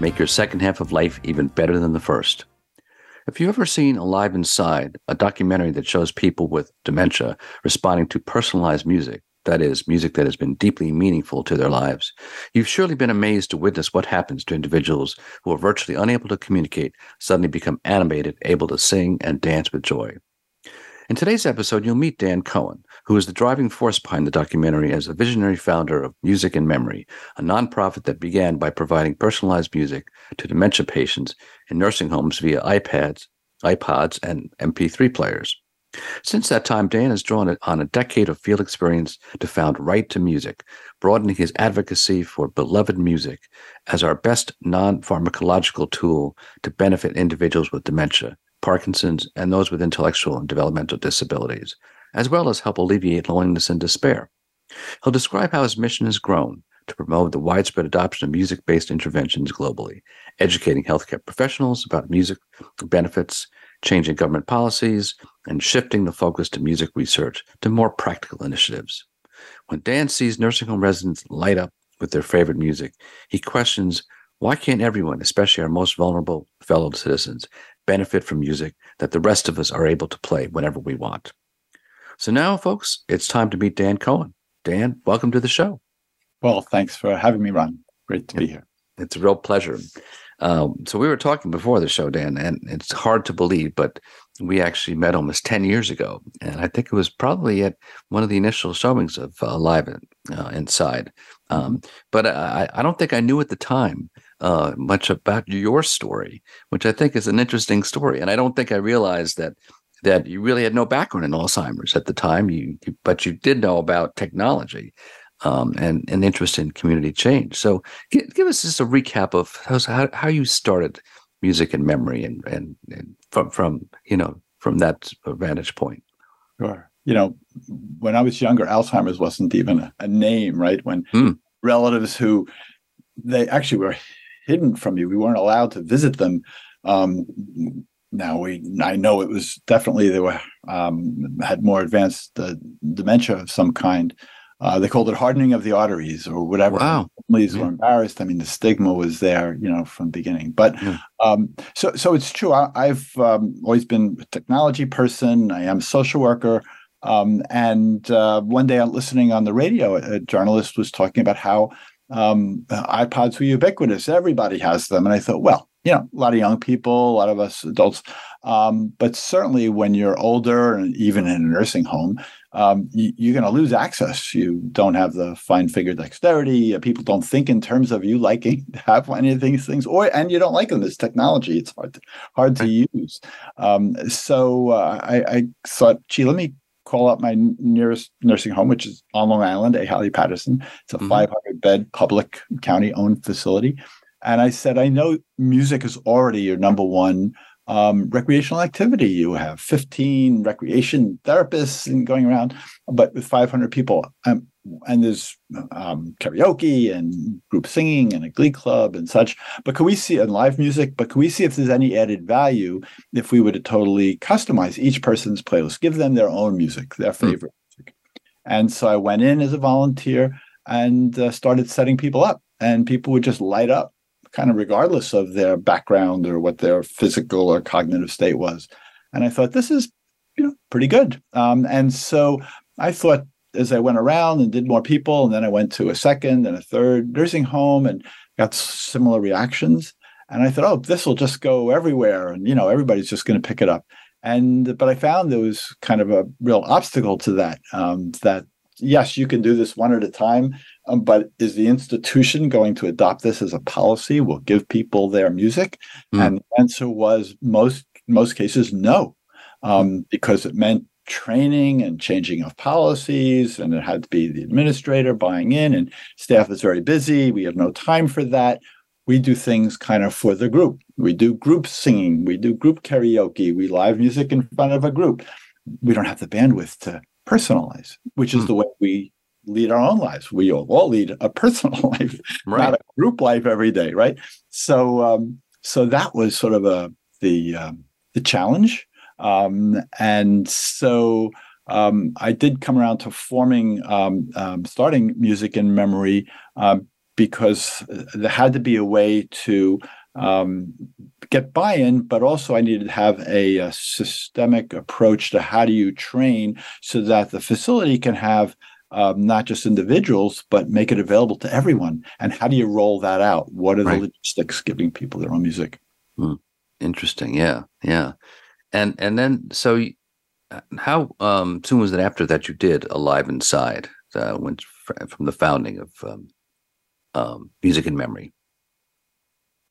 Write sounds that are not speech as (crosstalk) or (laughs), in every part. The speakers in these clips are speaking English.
make your second half of life even better than the first. If you've ever seen Alive Inside, a documentary that shows people with dementia responding to personalized music? That is, music that has been deeply meaningful to their lives. You've surely been amazed to witness what happens to individuals who are virtually unable to communicate suddenly become animated, able to sing and dance with joy. In today's episode, you'll meet Dan Cohen, who is the driving force behind the documentary as a visionary founder of Music and Memory, a nonprofit that began by providing personalized music to dementia patients in nursing homes via iPads, iPods, and MP3 players. Since that time, Dan has drawn on a decade of field experience to found Right to Music, broadening his advocacy for beloved music as our best non pharmacological tool to benefit individuals with dementia Parkinson's, and those with intellectual and developmental disabilities, as well as help alleviate loneliness and despair. He'll describe how his mission has grown to promote the widespread adoption of music based interventions globally, educating healthcare professionals about music benefits, changing government policies, and shifting the focus to music research to more practical initiatives. When Dan sees nursing home residents light up with their favorite music, he questions why can't everyone, especially our most vulnerable fellow citizens, benefit from music that the rest of us are able to play whenever we want? So now, folks, it's time to meet Dan Cohen. Dan, welcome to the show. Well, thanks for having me, Ron. Great to be here. It's a real pleasure. Um, so we were talking before the show, Dan, and it's hard to believe, but we actually met almost 10 years ago. And I think it was probably at one of the initial showings of uh, Live uh, Inside. Um, but I, I, don't think I knew at the time uh, much about your story, which I think is an interesting story. And I don't think I realized that that you really had no background in Alzheimer's at the time. You, but you did know about technology um, and an interest in community change. So give, give us just a recap of how, how you started music and memory and, and, and from from you know from that vantage point. Sure. You know, when I was younger, Alzheimer's wasn't even a, a name, right? When mm. relatives who they actually were hidden from you. We weren't allowed to visit them. Um, now we, I know it was definitely they were um, had more advanced uh, dementia of some kind. Uh, they called it hardening of the arteries or whatever. Wow. Families yeah. were embarrassed. I mean, the stigma was there, you know, from the beginning. But yeah. um, so, so it's true. I, have um, always been a technology person. I am a social worker. Um, and uh, one day, I'm listening on the radio. A journalist was talking about how um, iPods were ubiquitous. Everybody has them. And I thought, well, you know, a lot of young people, a lot of us adults, um, but certainly when you're older and even in a nursing home, um, you, are going to lose access. You don't have the fine figure dexterity. Uh, people don't think in terms of you liking (laughs) to have any of these things, or and you don't like them. This technology, it's hard to, hard to use. Um, so uh, I, I thought, gee, let me call up my nearest nursing home, which is on Long Island, A. Holly Patterson. It's a mm-hmm. 500 bed public county owned facility. And I said, I know music is already your number one um, recreational activity. You have 15 recreation therapists and going around, but with 500 people, um, and there's um, karaoke and group singing and a glee club and such. But can we see and live music? But can we see if there's any added value if we were to totally customize each person's playlist, give them their own music, their hmm. favorite mm. music? And so I went in as a volunteer and uh, started setting people up, and people would just light up kind of regardless of their background or what their physical or cognitive state was. And I thought, this is, you know, pretty good. Um, and so I thought as I went around and did more people, and then I went to a second and a third nursing home and got similar reactions. And I thought, oh, this will just go everywhere, and you know, everybody's just going to pick it up. And but I found there was kind of a real obstacle to that. Um, that yes, you can do this one at a time, um, but is the institution going to adopt this as a policy? Will give people their music? Mm. And the answer was most most cases no, um, because it meant training and changing of policies, and it had to be the administrator buying in, and staff is very busy. We have no time for that. we do things kind of for the group. We do group singing, we do group karaoke, we live music in front of a group. We don't have the bandwidth to personalize, which is mm. the way we lead our own lives. We all lead a personal (laughs) life, right. not a group life every day, right? So, um, so that was sort of a the um, the challenge, um, and so um, I did come around to forming, um, um, starting music and memory because there had to be a way to um, get buy-in, but also I needed to have a, a, systemic approach to how do you train so that the facility can have um, not just individuals, but make it available to everyone. And how do you roll that out? What are right. the logistics giving people their own music? Hmm. Interesting. Yeah, yeah. And and then so, uh, how um, soon was it after that you did Alive Inside? Uh, went from the founding of um, um, Music and Memory.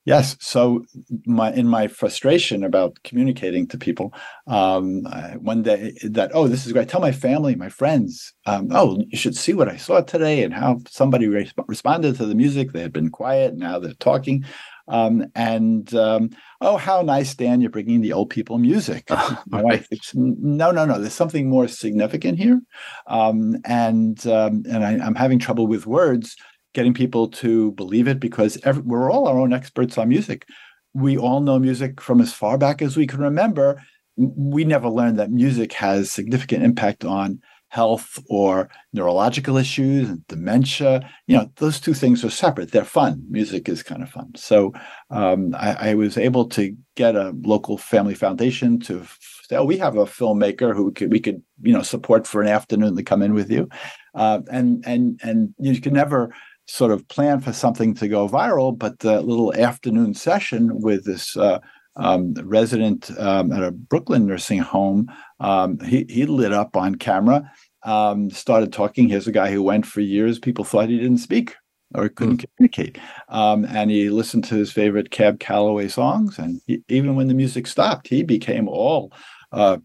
Yes. So my in my frustration about communicating to people, um, one day that oh this is great. Tell my family, my friends. Um, oh, you should see what I saw today and how somebody re- responded to the music. They had been quiet, now they're talking. Um, and um, oh, how nice, Dan! You're bringing the old people music. (laughs) My wife, no, no, no. There's something more significant here, um, and um, and I, I'm having trouble with words getting people to believe it because every, we're all our own experts on music. We all know music from as far back as we can remember. We never learned that music has significant impact on health or neurological issues and dementia. You know, those two things are separate. They're fun. Music is kind of fun. So um, I, I, was able to get a local family foundation to say, "Oh, we have a filmmaker who could we could you know support for an afternoon to come in with you," uh, and and and you can never sort of plan for something to go viral, but the little afternoon session with this uh, um, resident um, at a Brooklyn nursing home, um, he, he lit up on camera, um, started talking. Here's a guy who went for years. People thought he didn't speak or couldn't mm. communicate. Um, and he listened to his favorite Cab Calloway songs. And he, even when the music stopped, he became all uh,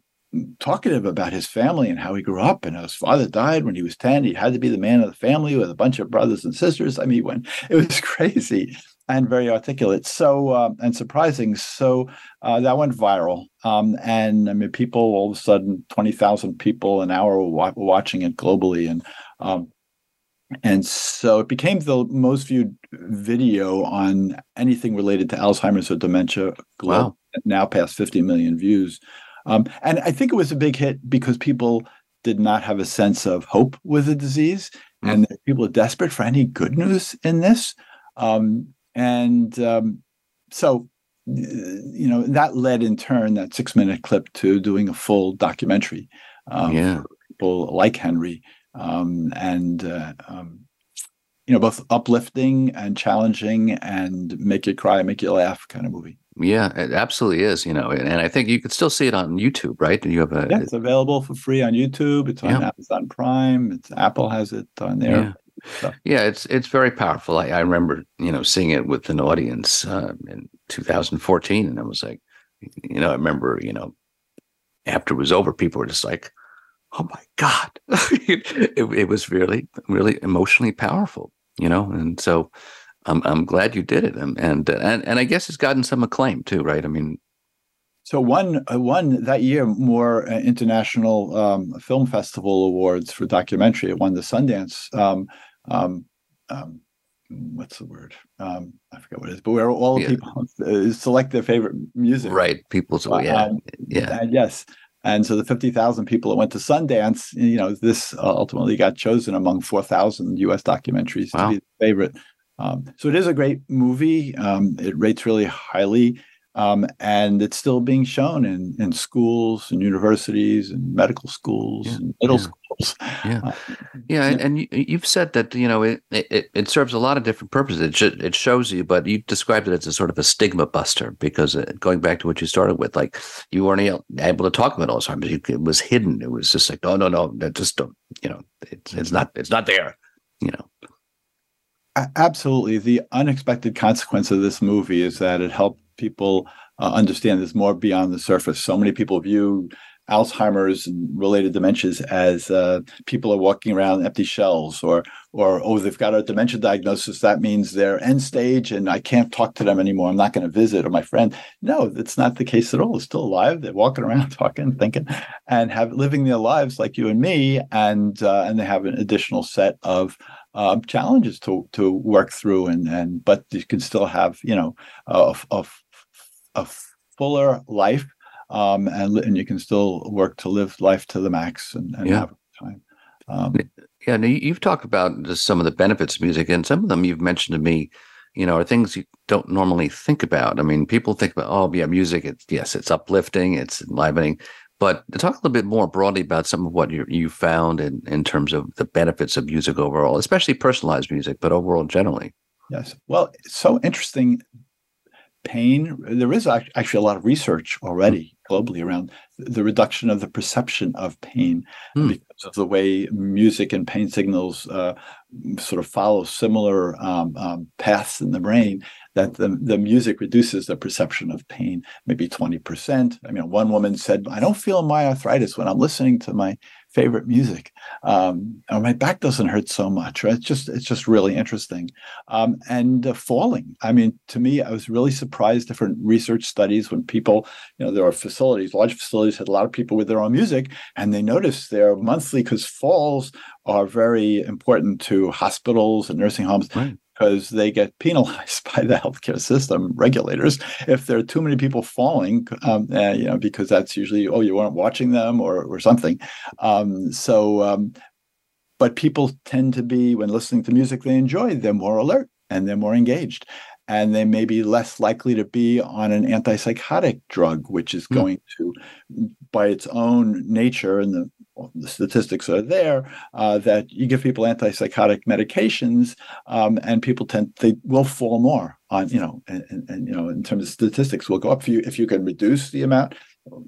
talkative about his family and how he grew up. And how his father died when he was 10 he had to be the man of the family with a bunch of brothers and sisters. I mean when (laughs) it was crazy and very articulate. So uh, and surprising. So uh, that went viral. Um, and i mean people all of a sudden 20000 people an hour were watching it globally. And um, and so it became the most viewed video on anything related to alzheimer's or dementia wow. now past 50 million views um, and I think it was a big hit because people did not have a sense of hope with the disease, mm-hmm. and people are desperate for any good news in this. Um, and um, so, you know, that led in turn that six minute clip to doing a full documentary. Um, yeah. people like Henry um, and. Uh, um, you know, both uplifting and challenging and make you cry, make you laugh kind of movie. Yeah, it absolutely is. You know, and, and I think you could still see it on YouTube, right? You have a yeah, it's available for free on YouTube. It's on yeah. Amazon Prime. It's Apple has it on there. Yeah. So. Yeah, it's it's very powerful. I, I remember you know seeing it with an audience uh, in 2014, and I was like, you know, I remember you know after it was over, people were just like, "Oh my god!" (laughs) it, it was really really emotionally powerful, you know, and so I'm I'm glad you did it, and and and, and I guess it's gotten some acclaim too, right? I mean, so one uh, one that year more uh, international um, film festival awards for documentary. It won the Sundance. Um, um, um what's the word? Um, I forget what it is, but where all yeah. people uh, select their favorite music. Right, people's uh, yeah, yeah, and yes. And so the 50,000 people that went to Sundance, you know, this ultimately got chosen among 4,000 US documentaries wow. to be the favorite um, so it is a great movie. Um, it rates really highly, um, and it's still being shown in in schools and universities and medical schools yeah, and middle yeah. schools. Yeah, uh, yeah, and, and you, have said that you know it, it, it serves a lot of different purposes. It sh- it shows you, but you described it as a sort of a stigma buster because uh, going back to what you started with, like you weren't able to talk about Alzheimer's. It was hidden. It was just like, no, no, no, just don't. You know, it's it's not it's not there. You know. Absolutely. The unexpected consequence of this movie is that it helped people uh, understand there's more beyond the surface. So many people view Alzheimer's and related dementias as uh, people are walking around empty shells, or or oh they've got a dementia diagnosis that means they're end stage and I can't talk to them anymore. I'm not going to visit or my friend. No, that's not the case at all. They're still alive. They're walking around, (laughs) talking, thinking, and have living their lives like you and me, and uh, and they have an additional set of um, challenges to to work through, and and but you can still have you know a, a, a fuller life um, and and you can still work to live life to the max and, and yeah. have time. Um, yeah, now you've talked about just some of the benefits of music, and some of them you've mentioned to me, you know, are things you don't normally think about. I mean, people think about, oh, yeah, music. It's yes, it's uplifting, it's enlivening, but to talk a little bit more broadly about some of what you you found in in terms of the benefits of music overall, especially personalized music, but overall generally. Yes. Well, it's so interesting pain. There is actually a lot of research already globally around the reduction of the perception of pain mm. because of the way music and pain signals uh, sort of follow similar um, um, paths in the brain. That the, the music reduces the perception of pain, maybe 20%. I mean, one woman said, I don't feel my arthritis when I'm listening to my favorite music. Um, or my back doesn't hurt so much right? It's just it's just really interesting. Um, and uh, falling. I mean to me i was really surprised different research studies when people you know there are facilities large facilities had a lot of people with their own music and they noticed their monthly because falls are very important to hospitals and nursing homes. Right because they get (laughs) penalized by the healthcare system regulators if there are too many people falling, um, uh, you know, because that's usually oh you weren't watching them or or something. Um, so, um, but people tend to be when listening to music they enjoy, they're more alert and they're more engaged. And they may be less likely to be on an antipsychotic drug, which is mm. going to, by its own nature and the the statistics are there uh, that you give people antipsychotic medications um, and people tend they will fall more on you know and, and, and, you know in terms of statistics will go up for you if you can reduce the amount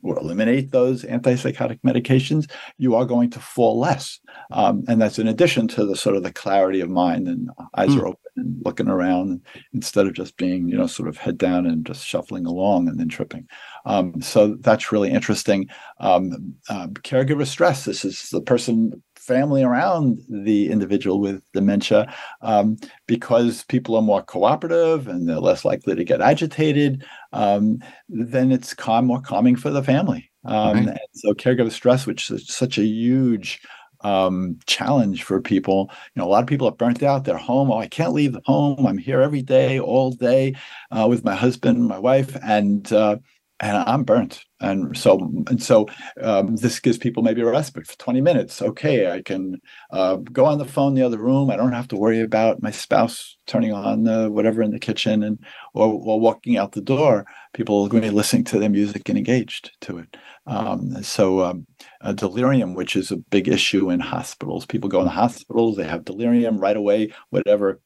or eliminate those antipsychotic medications, you are going to fall less. Um, and that's in addition to the sort of the clarity of mind and eyes mm. are open and looking around instead of just being, you know, sort of head down and just shuffling along and then tripping. Um, so that's really interesting. Um, uh, caregiver stress. This is the person family around the individual with dementia um, because people are more cooperative and they're less likely to get agitated, um, then it's calm, more calming for the family. Um, right. so caregiver stress, which is such a huge um, challenge for people. You know, a lot of people are burnt out. They're home. Oh, I can't leave the home. I'm here every day, all day, uh, with my husband, my wife, and uh, and I'm burnt. And so, and so, um, this gives people maybe a respite for 20 minutes. Okay, I can uh, go on the phone in the other room. I don't have to worry about my spouse turning on uh, whatever in the kitchen, and or while walking out the door, people are going to be listening to their music and engaged to it. Um, so, um, delirium, which is a big issue in hospitals, people go in the hospitals, they have delirium right away, whatever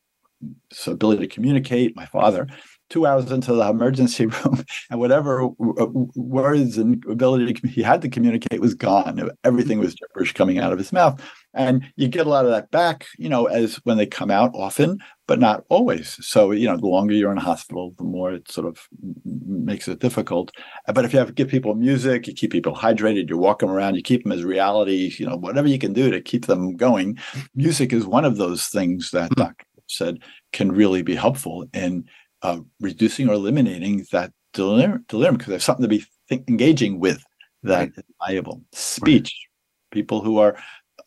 so ability to communicate. My father two hours into the emergency (laughs) room, and whatever uh, words and ability he had to communicate was gone. Everything was gibberish coming out of his mouth. And you get a lot of that back, you know, as when they come out often, but not always. So, you know, the longer you're in a hospital, the more it sort of makes it difficult. But if you have to give people music, you keep people hydrated, you walk them around, you keep them as reality, you know, whatever you can do to keep them going. Music is one of those things that hmm. Dr. said can really be helpful in uh, reducing or eliminating that delirium because there's something to be engaging with that right. is valuable. Speech, right. people who are.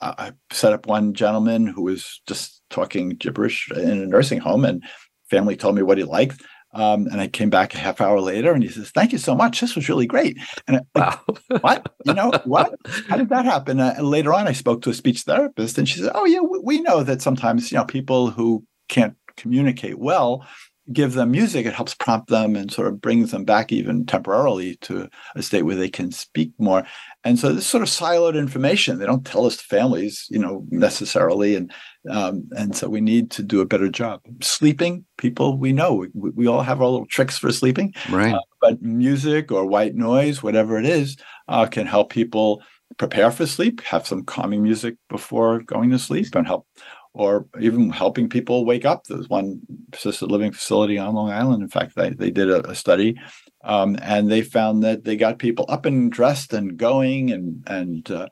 Uh, I set up one gentleman who was just talking gibberish in a nursing home, and family told me what he liked. Um, and I came back a half hour later and he says, Thank you so much. This was really great. And I, like, wow. (laughs) what? You know, what? How did that happen? Uh, later on, I spoke to a speech therapist and she said, Oh, yeah, we, we know that sometimes, you know, people who can't communicate well give them music, it helps prompt them and sort of brings them back even temporarily to a state where they can speak more. And so this sort of siloed information, they don't tell us to families, you know, necessarily. And um, and so we need to do a better job. Sleeping, people we know, we, we all have our little tricks for sleeping. Right. Uh, but music or white noise, whatever it is, uh, can help people prepare for sleep, have some calming music before going to sleep and help or even helping people wake up. There's one assisted living facility on Long Island. In fact, they, they did a, a study um, and they found that they got people up and dressed and going and and uh,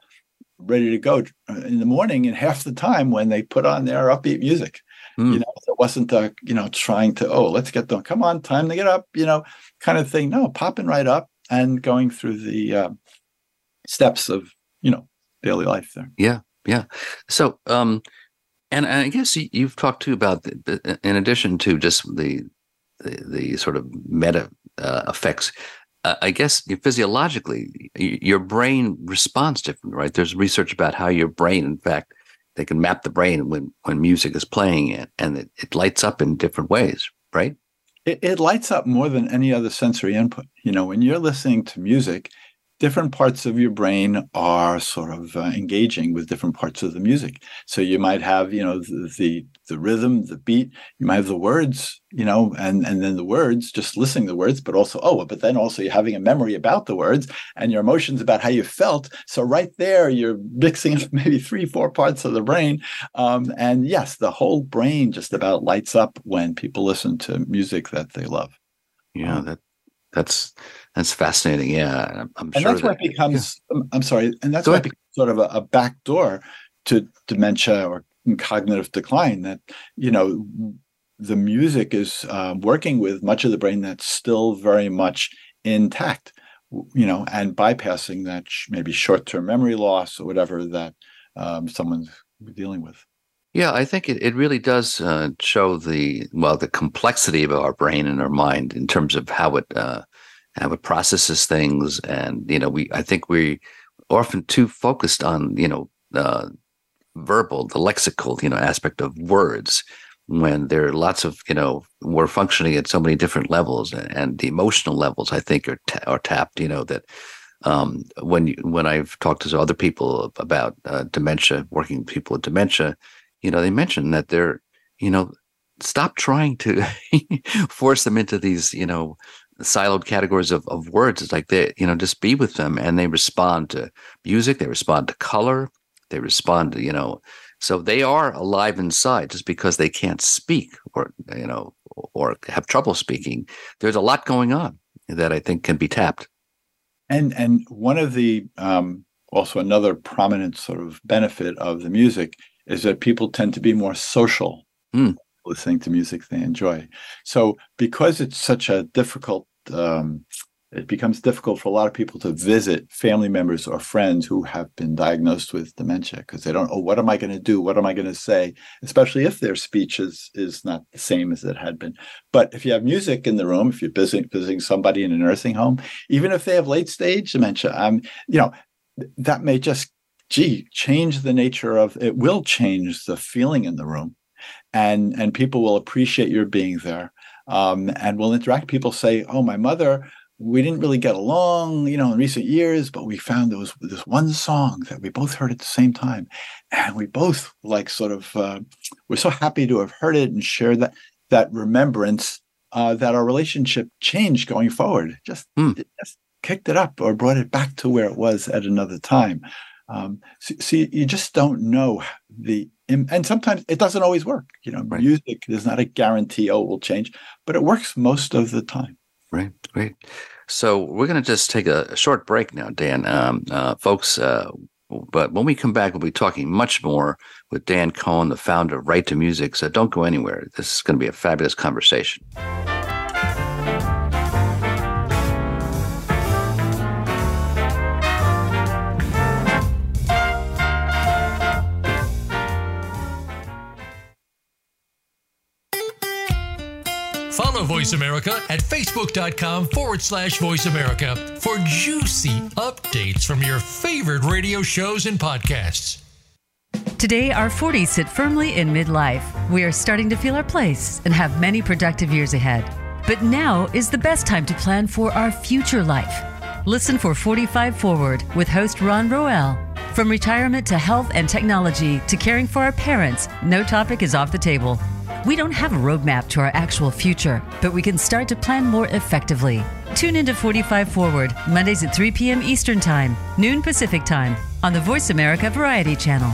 ready to go in the morning and half the time when they put on their upbeat music. Mm. You know, it wasn't a you know trying to oh let's get them come on time to get up you know kind of thing. No, popping right up and going through the uh, steps of you know daily life there. Yeah, yeah. So, um, and, I guess you've talked too about the, in addition to just the the, the sort of meta uh, effects. Uh, I guess physiologically, your brain responds differently, right? There's research about how your brain, in fact, they can map the brain when when music is playing it, and it, it lights up in different ways, right? It, it lights up more than any other sensory input. You know, when you're listening to music, different parts of your brain are sort of uh, engaging with different parts of the music. So you might have, you know, the, the, the rhythm, the beat. You might have the words, you know, and and then the words, just listening to the words, but also oh, but then also you're having a memory about the words and your emotions about how you felt. So right there, you're mixing (laughs) maybe three, four parts of the brain, um, and yes, the whole brain just about lights up when people listen to music that they love. Yeah, um, that that's that's fascinating. Yeah, I'm, I'm and sure that's that, it becomes. Yeah. I'm sorry, and that's Go becomes sort of a, a back door to dementia or cognitive decline. That you know, the music is uh, working with much of the brain that's still very much intact. You know, and bypassing that sh- maybe short-term memory loss or whatever that um, someone's dealing with. Yeah, I think it, it really does uh, show the well the complexity of our brain and our mind in terms of how it uh, how it processes things, and you know we I think we often too focused on you know uh, verbal the lexical you know aspect of words when there are lots of you know we're functioning at so many different levels and, the emotional levels I think are are tapped you know that um, when when I've talked to other people about uh, dementia working with people with dementia you know, they mentioned that they're, you know, stop trying to (laughs) force them into these, you know, siloed categories of, of words. It's like they, you know, just be with them and they respond to music, they respond to color, they respond to, you know, so they are alive inside just because they can't speak or, you know, or have trouble speaking. There's a lot going on that I think can be tapped. And and one of the um, also another prominent sort of benefit of the music is that people tend to be more social mm. listening to music they enjoy. So because it's such a difficult um, it becomes difficult for a lot of people to visit family members or friends who have been diagnosed with dementia because they don't oh what am i going to do what am i going to say especially if their speech is is not the same as it had been but if you have music in the room if you're visiting, visiting somebody in a nursing home even if they have late stage dementia um you know that may just gee, change the nature of it will change the feeling in the room. And and people will appreciate your being there. Um, and will interact. People say, Oh, my mother, we didn't really get along, you know, in recent years, but we found there was this one song that we both heard at the same time. And we both like sort of uh, we're so happy to have heard it and shared that that remembrance uh, that our relationship changed going forward. Just, mm. just kicked it up or brought it back to where it was at another time. Um, so, so, you just don't know the, and sometimes it doesn't always work. You know, right. music is not a guarantee, oh, it will change, but it works most of the time. Right, great. So we're going to just take a, a, short break now, Dan. Um, uh, folks, uh, but when we come back, we'll be talking much more with Dan Cohen, the founder of Right to Music. So don't go anywhere. This is going to be a fabulous conversation. Voice America at facebook.com forward slash voice America for juicy updates from your favorite radio shows and podcasts. Today, our 40s sit firmly in midlife. We are starting to feel our place and have many productive years ahead. But now is the best time to plan for our future life. Listen for 45 Forward with host Ron Roel. From retirement to health and technology to caring for our parents, no topic is off the table. We don't have a roadmap to our actual future, but we can start to plan more effectively. Tune into 45 Forward, Mondays at 3 p.m. Eastern Time, noon Pacific Time, on the Voice America Variety Channel.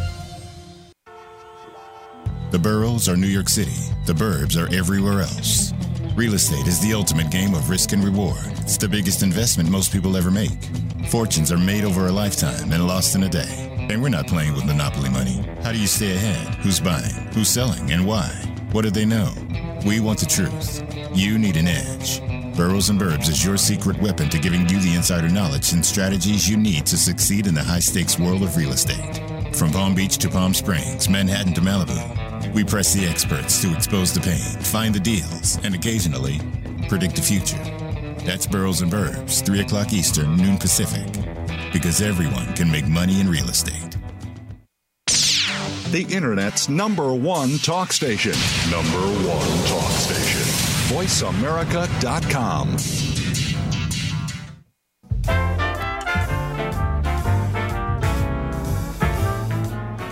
The boroughs are New York City. The burbs are everywhere else. Real estate is the ultimate game of risk and reward. It's the biggest investment most people ever make. Fortunes are made over a lifetime and lost in a day. And we're not playing with monopoly money. How do you stay ahead? Who's buying? Who's selling? And why? What do they know? We want the truth. You need an edge. Boroughs and Burbs is your secret weapon to giving you the insider knowledge and strategies you need to succeed in the high stakes world of real estate. From Palm Beach to Palm Springs, Manhattan to Malibu. We press the experts to expose the pain, find the deals, and occasionally predict the future. That's Boroughs and Burbs, 3 o'clock Eastern, noon Pacific. Because everyone can make money in real estate. The Internet's number one talk station. Number one talk station. VoiceAmerica.com.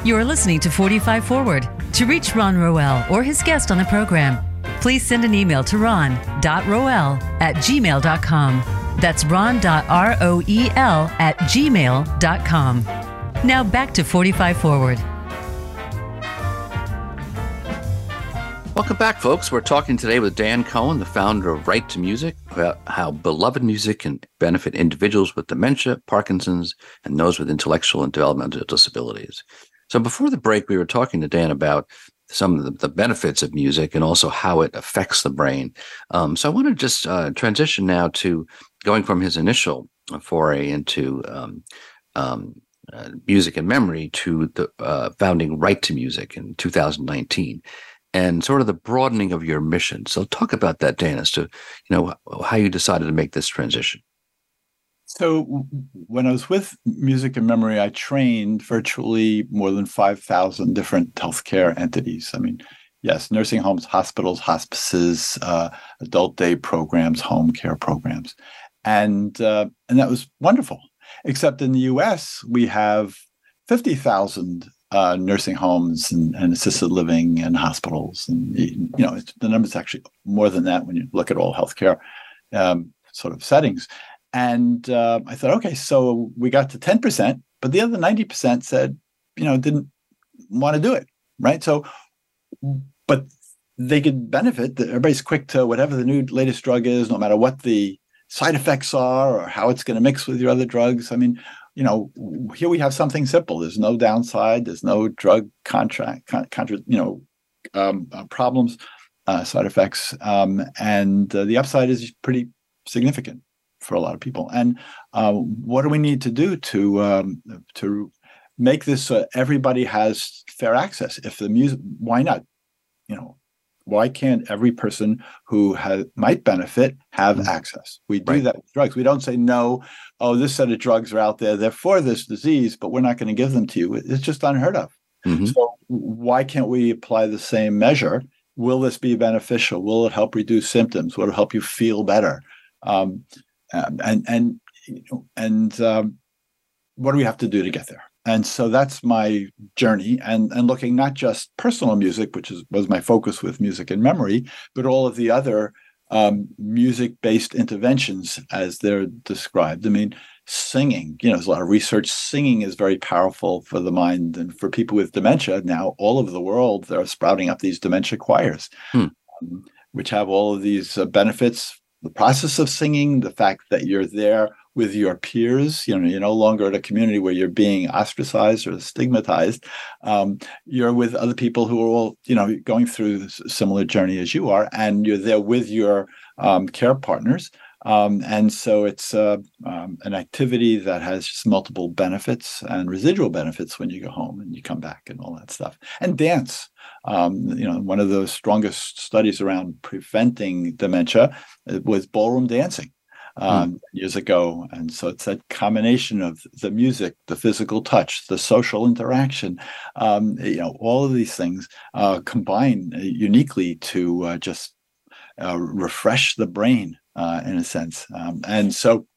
You are listening to 45 Forward. To reach Ron Roel or his guest on the program, please send an email to ron.roel at gmail.com. That's ron.roel at gmail.com. Now back to 45 Forward. Welcome back, folks. We're talking today with Dan Cohen, the founder of Right to Music, about how beloved music can benefit individuals with dementia, Parkinson's, and those with intellectual and developmental disabilities. So before the break, we were talking to Dan about some of the, the benefits of music and also how it affects the brain. Um, so I want to just uh, transition now to going from his initial foray into um, um, uh, music and memory to the uh, founding Right to Music in 2019 and sort of the broadening of your mission. So talk about that, Dan, as to you know how you decided to make this transition. So when I was with Music and Memory, I trained virtually more than 5,000 different healthcare entities. I mean, yes, nursing homes, hospitals, hospices, uh, adult day programs, home care programs. And, uh, and that was wonderful. Except in the US, we have 50,000 uh, nursing homes and, and, assisted living and hospitals. And, you know, the number's actually more than that when you look at all healthcare um, sort of settings. And uh, I thought, okay, so we got to 10%, but the other 90% said, you know, didn't want to do it. Right. So, but they could benefit. Everybody's quick to whatever the new latest drug is, no matter what the side effects are or how it's going to mix with your other drugs. I mean, you know, here we have something simple. There's no downside. There's no drug contract, contra, you know, um, uh, problems, uh, side effects, um, and uh, the upside is pretty significant for a lot of people. And uh, what do we need to do to um, to make this so everybody has fair access? If the music, why not? You know, why can't every person who has might benefit have mm-hmm. access? We do right. that with drugs. We don't say no. Oh, this set of drugs are out there. They're for this disease, but we're not going to give them to you. It's just unheard of. Mm-hmm. So why can't we apply the same measure? Will this be beneficial? Will it help reduce symptoms? Will it help you feel better? Um, um, and and and um, what do we have to do to get there? And so that's my journey, and and looking not just personal music, which is was my focus with music and memory, but all of the other um, music-based interventions as they're described. I mean, singing. You know, there's a lot of research. Singing is very powerful for the mind, and for people with dementia now, all over the world, they're sprouting up these dementia choirs, hmm. um, which have all of these uh, benefits the process of singing, the fact that you're there with your peers, you know, you're no longer in a community where you're being ostracized or stigmatized. Um, you're with other people who are all, you know, going through similar journey as you are, and you're there with your um, care partners. Um, and so it's uh, um, an activity that has multiple benefits and residual benefits when you go home and you come back and all that stuff. And dance, um, you know, one of the strongest studies around preventing dementia uh, was ballroom dancing. um, mm. years ago. And so it's that combination of the music, the physical touch, the social interaction, um, you know, all of these things uh, combine uniquely to uh, just uh, refresh the brain uh, in a sense. Um, and so,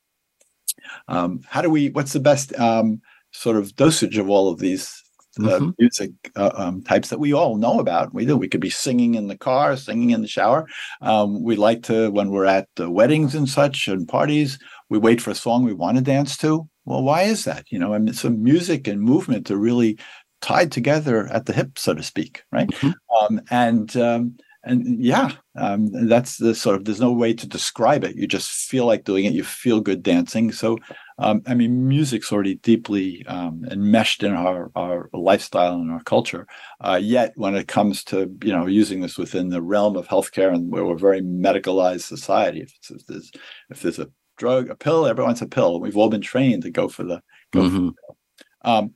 um, how do we? What's the best um, sort of dosage of all of these uh, mm-hmm. music uh, um, types that we all know about. We do. We could be singing in the car, singing in the shower. Um, we like to when we're at uh, weddings and such and parties. We wait for a song we want to dance to. Well, why is that? You know, I mean, some music and movement are really tied together at the hip, so to speak, right? Mm-hmm. Um, and um, and yeah, um, that's the sort of there's no way to describe it. You just feel like doing it. You feel good dancing. So, um, I mean, music's already deeply um, enmeshed in our our lifestyle and our culture. Uh, yet, when it comes to you know using this within the realm of healthcare and where we're a very medicalized society, if, if there's if there's a drug, a pill, everyone's a pill. We've all been trained to go for the go mm-hmm. for the pill. Um,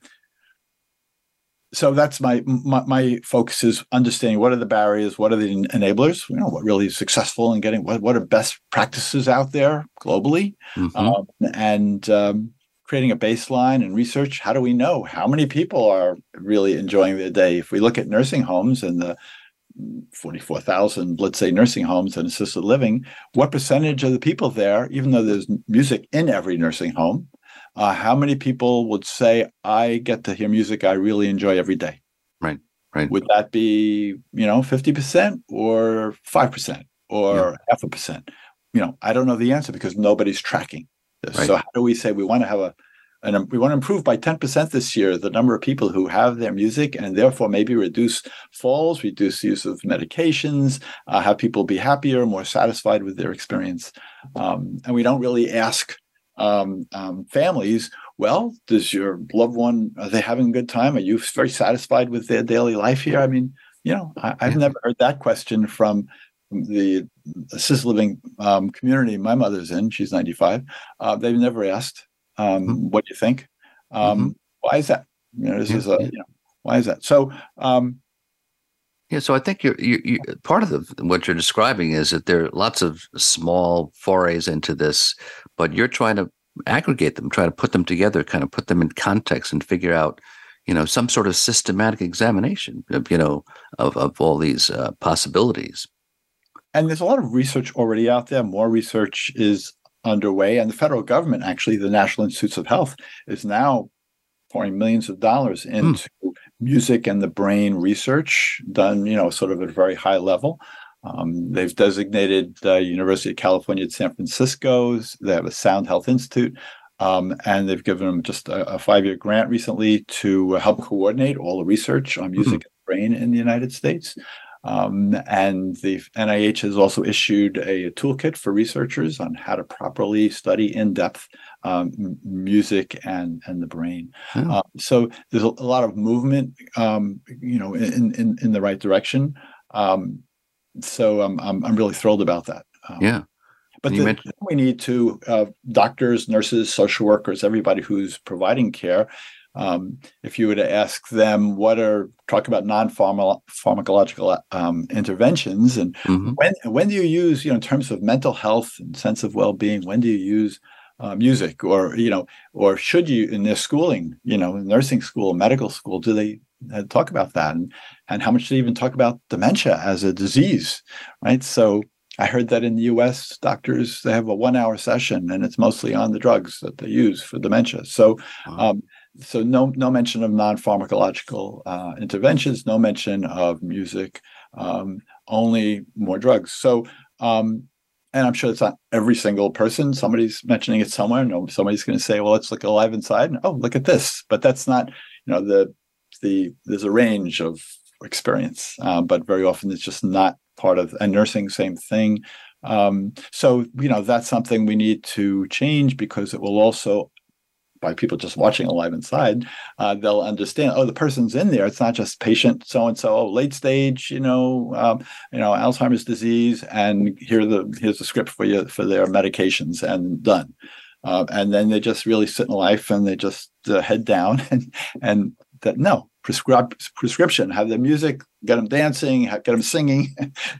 so that's my, my, my focus is understanding what are the barriers, what are the enablers, you know, what really is successful in getting what what are best practices out there globally, mm-hmm. um, and um, creating a baseline and research. How do we know how many people are really enjoying their day? If we look at nursing homes and the 44,000, let's say, nursing homes and assisted living, what percentage of the people there, even though there's music in every nursing home, uh, how many people would say I get to hear music I really enjoy every day? Right, right. Would that be you know fifty percent or five percent or yeah. half a percent? You know, I don't know the answer because nobody's tracking this. Right. So how do we say we want to have a and we want to improve by 10% this year the number of people who have their music and therefore maybe reduce falls reduce use of medications uh, have people be happier more satisfied with their experience um, and we don't really ask um, um, families, well, does your loved one are they having a good time? Are you very satisfied with their daily life here? I mean, you know, I, have never heard that question from the assisted living um, community my mother's in. She's 95. Uh, they've never asked, um, mm-hmm. "What do you think?" Um, mm-hmm. Why is that? You know, this is a you know, why is that? So. Um, yeah, so I think you're, you, you, part of the, what you're describing is that there are lots of small forays into this, but you're trying to aggregate them, try to put them together, kind of put them in context, and figure out, you know, some sort of systematic examination, of, you know, of of all these uh, possibilities. And there's a lot of research already out there. More research is underway, and the federal government, actually, the National Institutes of Health, is now pouring millions of dollars hmm. into music and the brain research done, you know, sort of at a very high level. Um, they've designated the University of California at San Francisco's. They have a Sound Health Institute. Um, and they've given them just a, a five-year grant recently to help coordinate all the research on music mm-hmm. and brain in the United States. Um, and the NIH has also issued a, a, toolkit for researchers on how to properly study in depth um, music and and the brain. Oh. Uh, so there's a, a, lot of movement, um, you know, in, in in the right direction. Um, so I'm, I'm I'm really thrilled about that. Um, yeah. But the, mentioned- we need to uh, doctors, nurses, social workers, everybody who's providing care. Um, if you were to ask them what are talk about non-pharmacological um, interventions and mm-hmm. when when do you use you know in terms of mental health and sense of well-being when do you use uh, music or you know or should you in their schooling you know nursing school medical school do they uh, talk about that? And and how much do they even talk about dementia as a disease right? So i heard that in the us doctors they have a one hour session and it's mostly on the drugs that they use for dementia. So wow. um, so no no mention of non-pharmacological uh, interventions no mention of music um, only more drugs. So um, and I'm sure it's not every single person. Somebody's mentioning it somewhere. No, somebody's going to say, "Well, let's look alive inside." And, oh, look at this. But that's not, you know, the the there's a range of experience, uh, but very often it's just not part of. And nursing, same thing. Um, so you know that's something we need to change because it will also by people just watching Alive Inside, uh, they'll understand. Oh, the person's in there. It's not just patient so and so. Late stage, you know, um, you know, Alzheimer's disease, and here the here's the script for you for their medications, and done. Uh, and then they just really sit in life, and they just uh, head down, (laughs) and and that no prescribe prescription. Have the music, get them dancing, have, get them singing,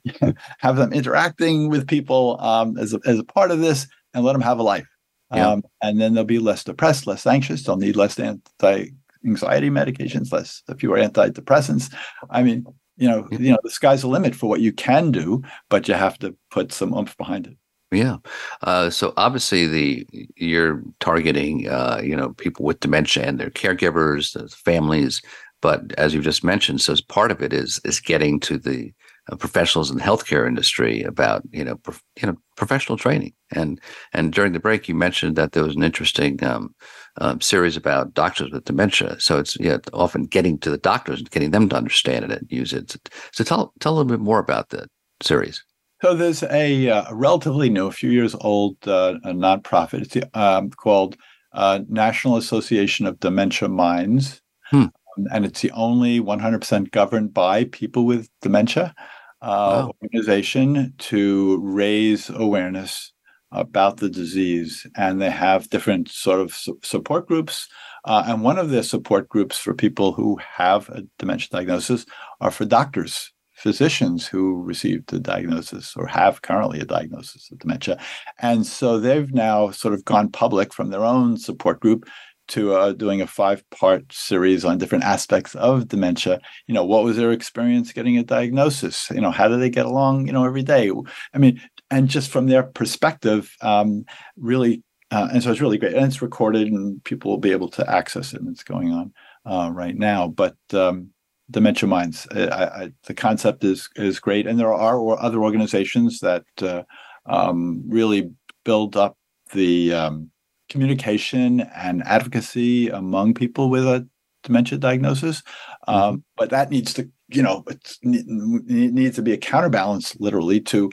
(laughs) have them interacting with people um, as a, as a part of this. and let them have a life. Yeah. Um, and then they'll be less depressed, less anxious. They'll need less anti anxiety medications, less fewer antidepressants. I mean, you know, you know, the sky's the limit for what you can do, but you have to put some oomph behind it. Yeah. Uh, so obviously, the you're targeting, uh, you know, people with dementia and their caregivers, the families. But as you just mentioned, so part of it is is getting to the professionals in the healthcare industry about you know prof- you know professional training. And and during the break, you mentioned that there was an interesting um, um, series about doctors with dementia. So it's yeah, often getting to the doctors and getting them to understand it and use it. So tell tell a little bit more about the series. So there's a, uh, relatively new, a few years old, uh, a nonprofit. It's um, called uh, National Association of Dementia Minds, Hmm. Um, and it's the only 100% governed by people with dementia uh, Wow. organization to raise awareness about the disease. And they have different sort of su- support groups. Uh, and one of the support groups for people who have a dementia diagnosis are for doctors physicians who received a diagnosis or have currently a diagnosis of dementia. And so they've now sort of gone public from their own support group to uh, doing a five part series on different aspects of dementia. You know, what was their experience getting a diagnosis? You know, how do they get along, you know, every day? I mean, and just from their perspective, um, really. Uh, and so it's really great. And it's recorded and people will be able to access it. And it's going on uh, right now. But um, Dementia Minds. I, I, the concept is is great, and there are other organizations that uh, um, really build up the um, communication and advocacy among people with a dementia diagnosis. Um, But that needs to, you know, it needs to be a counterbalance, literally, to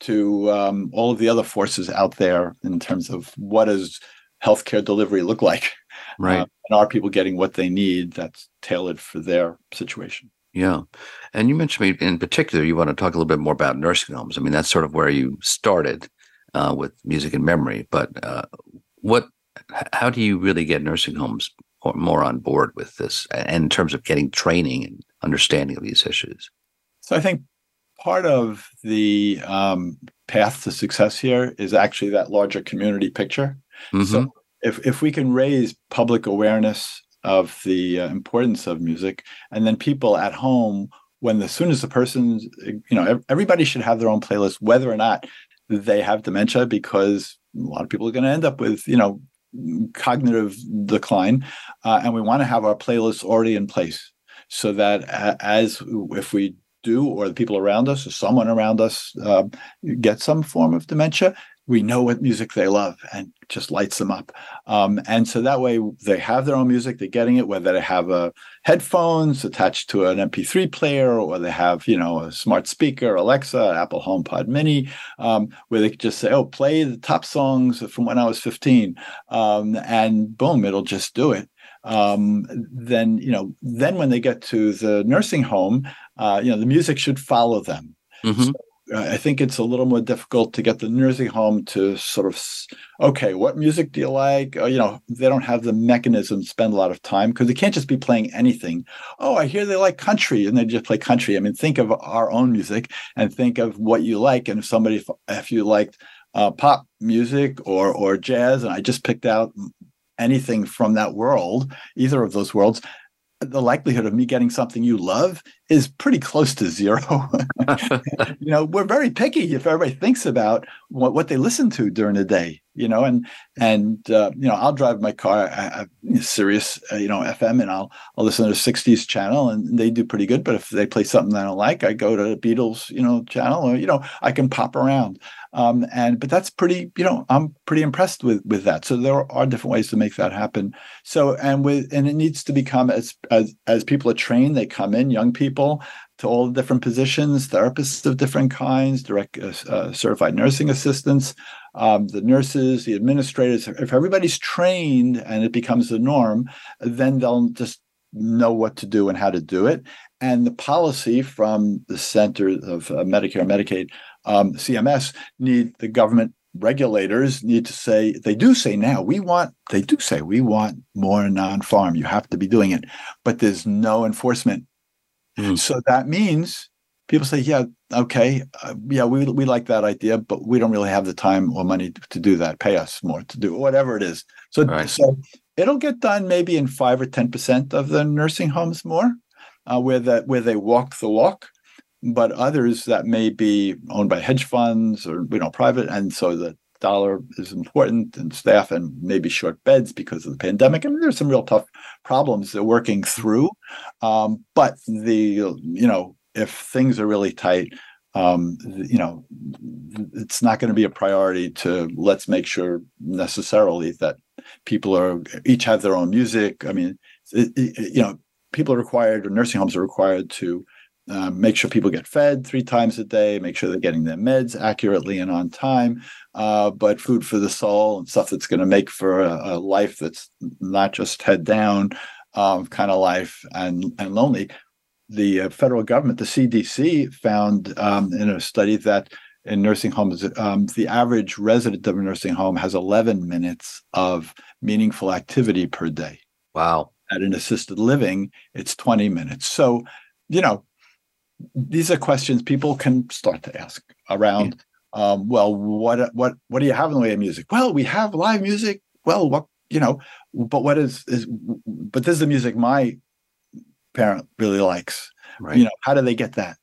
to um, all of the other forces out there in terms of what does healthcare delivery look like Right. uh, and are people getting what they need that's tailored for their situation? Yeah. And you mentioned me in particular, you want to talk a little bit more about nursing homes. I mean, that's sort of where you started uh, with music and memory. But uh, what, how do you really get nursing homes more on board with this and in terms of getting training and understanding of these issues? So I think part of the um, path to success here is actually that larger community picture. Mhm. So if if we can raise public awareness of the uh, importance of music, and then people at home, when as soon as the person, you know, everybody should have their own playlist, whether or not they have dementia, because a lot of people are going to end up with, you know, cognitive decline, uh, and we want to have our playlists already in place so that as if we do or the people around us or someone around us uh, get some form of dementia we know what music they love and just lights them up. Um, and so that way they have their own music they're getting it whether they have uh, headphones attached to an mp3 player or they have you know a smart speaker alexa apple homepod mini um, where they could just say oh play the top songs from when i was 15 um, and boom it'll just do it. Um, then you know then when they get to the nursing home uh, you know the music should follow them. Mhm. uh, I think it's a little more difficult to get the nursing home to sort of, okay, what music do you like? Uh, you know, they don't have the mechanism to spend a lot of time because they can't just be playing anything. Oh, I hear they like country and they just play country. I mean, think of our own music and think of what you like. And if somebody, if, if you liked uh, pop music or or jazz, and I just picked out anything from that world, either of those worlds, the likelihood of me getting something you love is pretty close to zero. (laughs) you know, we're very picky if everybody thinks about what, what they listen to during the day, you know, and, and, uh, you know, I'll drive my car, I, I, Sirius, uh, you know, FM and I'll, I'll listen to the sixties channel and they do pretty good. But if they play something I don't like, I go to the Beatles, you know, channel or, you know, I can pop around. Um, and, but that's pretty, you know, I'm pretty impressed with, with that. So there are different ways to make that happen. So, and with, and it needs to become as, as, as people are trained, they come in, young people, to all the different positions, therapists of different kinds, direct uh, uh, certified nursing assistants, um, the nurses, the administrators. If everybody's trained and it becomes the norm, then they'll just know what to do and how to do it. And the policy from the Center of uh, Medicare and Medicaid, um, CMS, need the government regulators need to say they do say now we want they do say we want more non-pharm you have to be doing it but there's no enforcement Mm. so that means people say, "Yeah, okay, uh, yeah, we we like that idea, but we don't really have the time or money to, to do that. Pay us more to do whatever it is." So, Right. so it'll get done maybe in five or ten percent of the nursing homes more, uh, where that where they walk the walk. But others that may be owned by hedge funds or you know private, and so the dollar is important and staff and maybe short beds because of the pandemic. I mean, there's some real tough problems they're working through. Um, but the you know if things are really tight, um, you know, it's not going to be a priority to let's make sure necessarily that people are each have their own music. I mean, it, it- you know, people are required or nursing homes are required to um, make sure people get fed three times a day, make sure they're getting their meds accurately and on time. Uh, but food for the soul and stuff that's going to make for a, a life that's not just head down um, kind of life and and lonely. The uh, federal government, the CDC, found um, in a study that in nursing homes, um, the average resident of a nursing home has 11 minutes of meaningful activity per day. Wow. At an assisted living, it's 20 minutes. So, you know, these are questions people can start to ask around. Um, well, what what what do you have in the way of music? Well, we have live music. Well, what you know, but what is is but this is the music my parent really likes. Right. You know, how do they get that?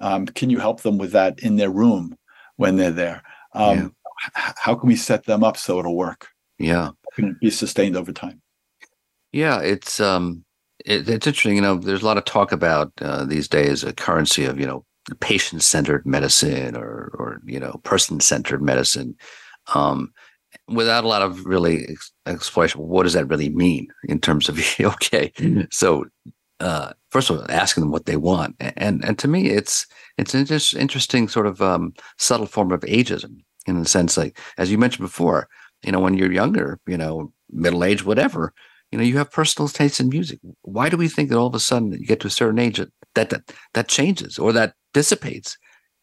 Um, can you help them with that in their room when they're there? Um, h- how can we set them up so it'll work? yeah. How can it be sustained over time? Yeah, it's um, it, it's interesting. You know, there's a lot of talk about uh, these days a currency of you know patient-centered medicine or or you know person-centered medicine, um, without a lot of really ex- exploration. What does that really mean in terms of (laughs) okay? So, uh, first of all, asking them what they want, and and to me, it's it's an just interesting sort of um, subtle form of ageism in the sense like as you mentioned before. You know, when you're younger, you know, middle age, whatever you know you have personal tastes in music. Why do we think that all of a sudden you get to a certain age that that that, that changes or that dissipates?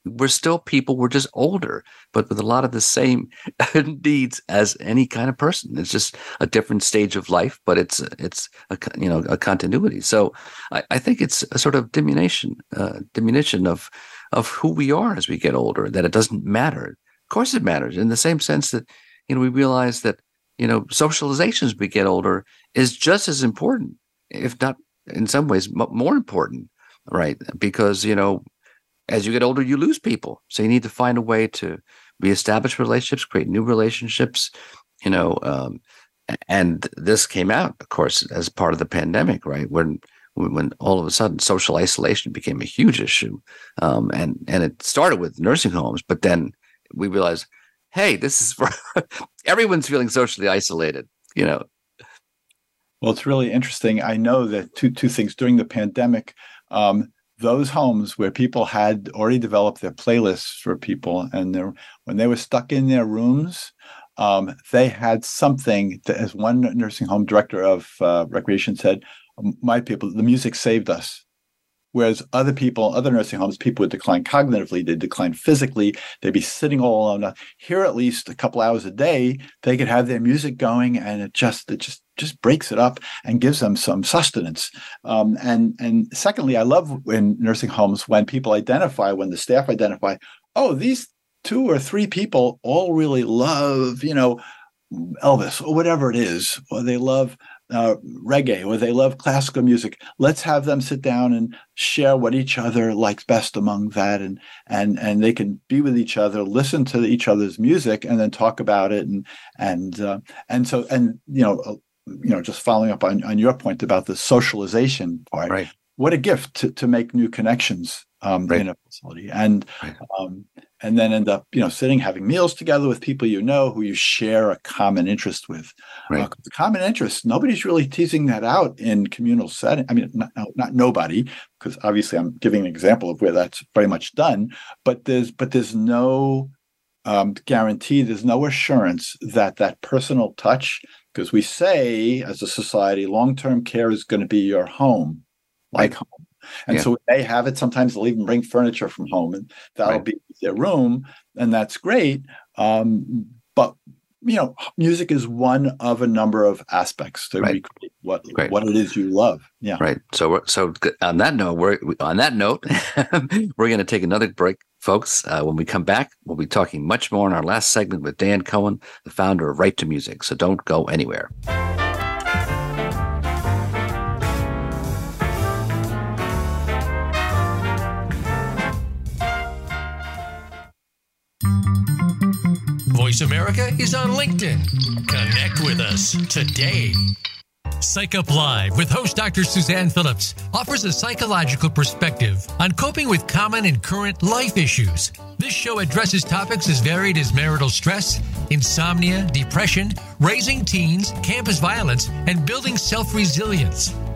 We're still people. We're just older but with a lot of the same (laughs) needs as any kind of person. It's just a different stage of life but it's it's a you know a continuity. So i, I think it's a sort of diminution uh, diminution of of who we are as we get older that it doesn't matter. Of course it matters in the same sense that you know we realize that you know socialization as we get older is just as important, if not in some ways more important, right? Because you know, as you get older, you lose people, so you need to find a way to reestablish relationships, create new relationships. You know, um, and this came out, of course, as part of the pandemic, right? When when all of a sudden social isolation became a huge issue, um, and and it started with nursing homes, but then we realized, hey, this is for (laughs) everyone's feeling socially isolated. You know, Well, it's really interesting. I know that two two things during the pandemic, um, those homes where people had already developed their playlists for people, and when they were stuck in their rooms, um, they had something. That, as one nursing home director of uh, recreation said, "My people, the music saved us." Whereas other people, other nursing homes, people would decline cognitively, they'd decline physically, they'd be sitting all alone. Here, at least a couple hours a day, they could have their music going, and it just, it just, just breaks it up and gives them some sustenance. Um, and and secondly, I love in nursing homes when people identify, when the staff identify, oh, these two or three people all really love, you know, Elvis or whatever it is, or they love uh, reggae or they love classical music. Let's have them sit down and share what each other likes best among that, and and and they can be with each other, listen to each other's music, and then talk about it, and and uh, and so and you know. Uh, you know, just following up on, on your point about the socialization part, Right. what a gift to, to make new connections um, Right. in a facility, and Right. um, and then end up, you know, sitting having meals together with people you know who you share a common interest with. Right. Uh, common interest. Nobody's really teasing that out in communal setting. I mean, not, not, nobody, because obviously I'm giving an example of where that's very much done. But there's but there's no um, guarantee. There's no assurance that that personal touch, because we say as a society, long term care is going to be your home, like home. And Yeah. so they have it. Sometimes they'll even bring furniture from home, and that'll Right. be their room, and that's great. Um, but you know, music is one of a number of aspects to right. recreate what Great. what it is you love. Yeah. Right. So so on that note, we're on that note, (laughs) we're going to take another break, folks. Uh, when we come back, we'll be talking much more in our last segment with Dan Cohen, the founder of Right to Music. So don't go anywhere. Voice America is on LinkedIn. Connect with us today. Psych Up Live with host Dr. Suzanne Phillips offers a psychological perspective on coping with common and current life issues. This show addresses topics as varied as marital stress, insomnia, depression, raising teens, campus violence, and building self resilience.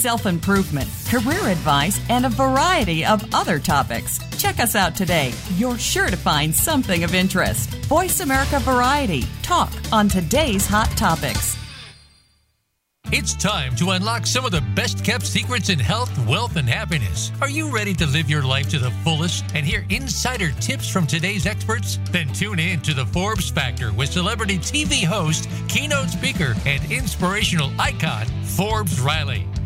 self improvement, career advice, and a variety of other topics. Check us out today. You're sure to find something of interest. Voice America Variety. Talk on today's hot topics. It's time to unlock some of the best kept secrets in health, wealth, and happiness. Are you ready to live your life to the fullest and hear insider tips from today's experts? Then tune in to the Forbes Factor with celebrity TV host, keynote speaker, and inspirational icon, Forbes Riley.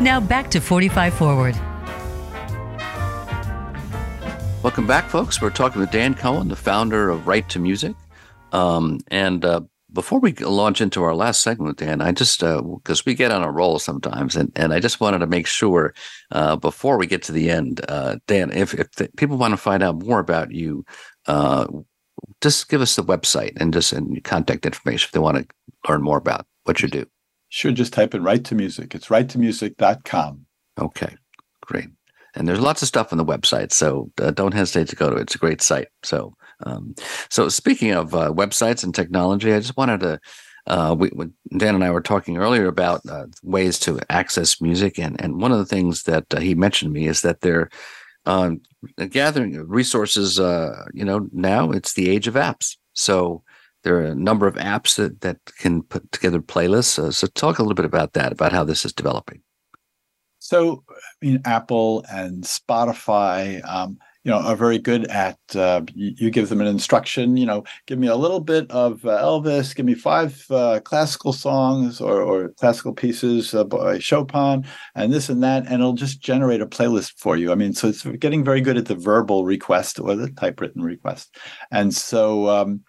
Now back to 45 Forward. Welcome back, folks. We're talking with Dan Cohen, the founder of Right to Music. Um, and uh, before we launch into our last segment, Dan, I just because uh, we get on a roll sometimes, and, and I just wanted to make sure uh, before we get to the end, uh, Dan, if if the, people want to find out more about you, uh, just give us the website and just and contact information if they want to learn more about what you do. Sure, just type in right to music. It's righttomusic.com. Okay, great. And there's lots of stuff on the website, so uh, don't hesitate to go to it. It's a great site. So, um, so speaking of uh, websites and technology, I just wanted to. Uh, we, Dan and I were talking earlier about uh, ways to access music, and and one of the things that uh, he mentioned to me is that they're um, gathering resources. Uh, you know, now it's the age of apps, so there are a number of apps that, that can put together playlists. Uh, so talk a little bit about that, about how this is developing. So, I mean, Apple and Spotify, um, you know, are very good at. Uh, you, you, give them an instruction. You know, give me a little bit of uh, Elvis. Give me five uh, classical songs or, or classical pieces by Chopin, and this and that, and it'll just generate a playlist for you. I mean, so it's getting very good at the verbal request or the typewritten request, and so. Um,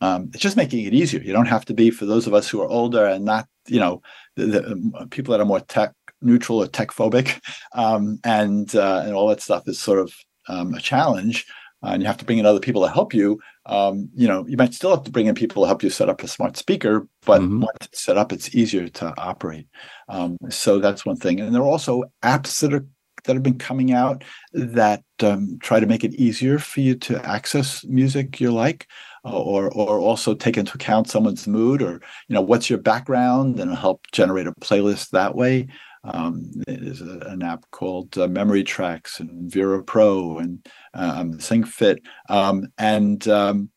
um, it's just making it easier. You don't have to be for those of us who are older and not, you know, the, the um, people that are more tech neutral or tech phobic, (laughs) um, and uh, and all that stuff is sort of um, a challenge. Uh, and you have to bring in other people to help you. Um, you know, you might still have to bring in people to help you set up a smart speaker, but mm-hmm. once it's set up, it's easier to operate. Um, so that's one thing. And there are also apps that are that have been coming out that um, try to make it easier for you to access music you like or or also take into account someone's mood or you know what's your background and help generate a playlist that way um, there's a, an app called uh, memory tracks and vera pro and um, SingFit um, and um,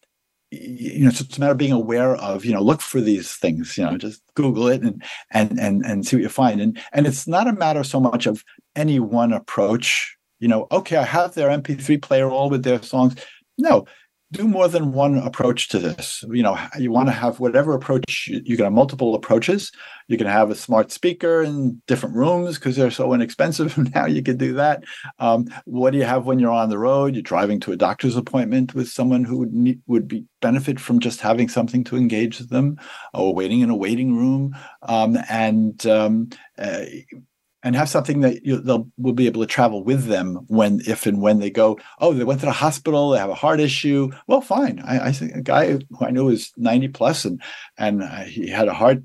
you know, it's a matter of being aware of, you know, look for these things, you know, just Google it and and and and see what you find. And and it's not a matter so much of any one approach, you know, okay, I have their MP3 player all with their songs. No, do more than one approach to this. You know, you want to have whatever approach you, can have multiple approaches. You can have a smart speaker in different rooms because they're so (laughs) inexpensive. (laughs) now you can do that. Um, what do you have when you're on the road? You're driving to a doctor's appointment with someone who would need, would be benefit from just having something to engage them, or waiting in a waiting room, um, and um, uh, and have something that you, they'll will be able to travel with them when if and when they go oh they went to the hospital they have a heart issue. Well fine. I, I think a guy who i knew was 90 plus and and uh, he had a heart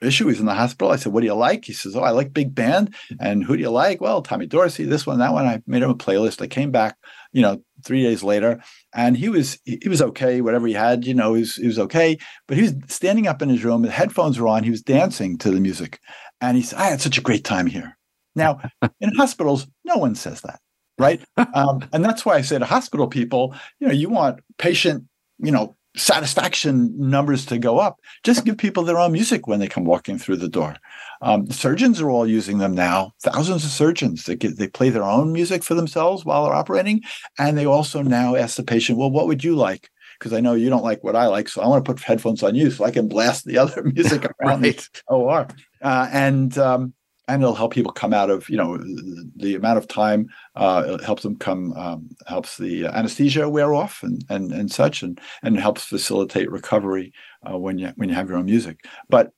issue he's in the hospital. I said what do you like? He says oh i like big band. And who do you like? Well tommy dorsey this one that one. I made him a playlist. I came back you know three days later and he was he was okay whatever he had you know he was, he was okay. But he was standing up in his room the headphones were on he was dancing to the music and he said, I had such a great time here. Now, in (laughs) hospitals, no one says that, right? Um, (laughs) and that's why I say to hospital people, you know, you want patient, you know, satisfaction numbers to go up. Just give people their own music when they come walking through the door. Um, surgeons are all using them now. Thousands of surgeons they get, they play their own music for themselves while they're operating, and they also now ask the patient, "Well, what would you like?" Because I know you don't like what I like, so I want to put headphones on you so I can blast the (laughs) other music around right. the OR uh, and um, and it'll help people come out of you know the, amount of time uh, it helps them come um, helps the anesthesia wear off and and and such and and helps facilitate recovery uh, when you when you have your own music but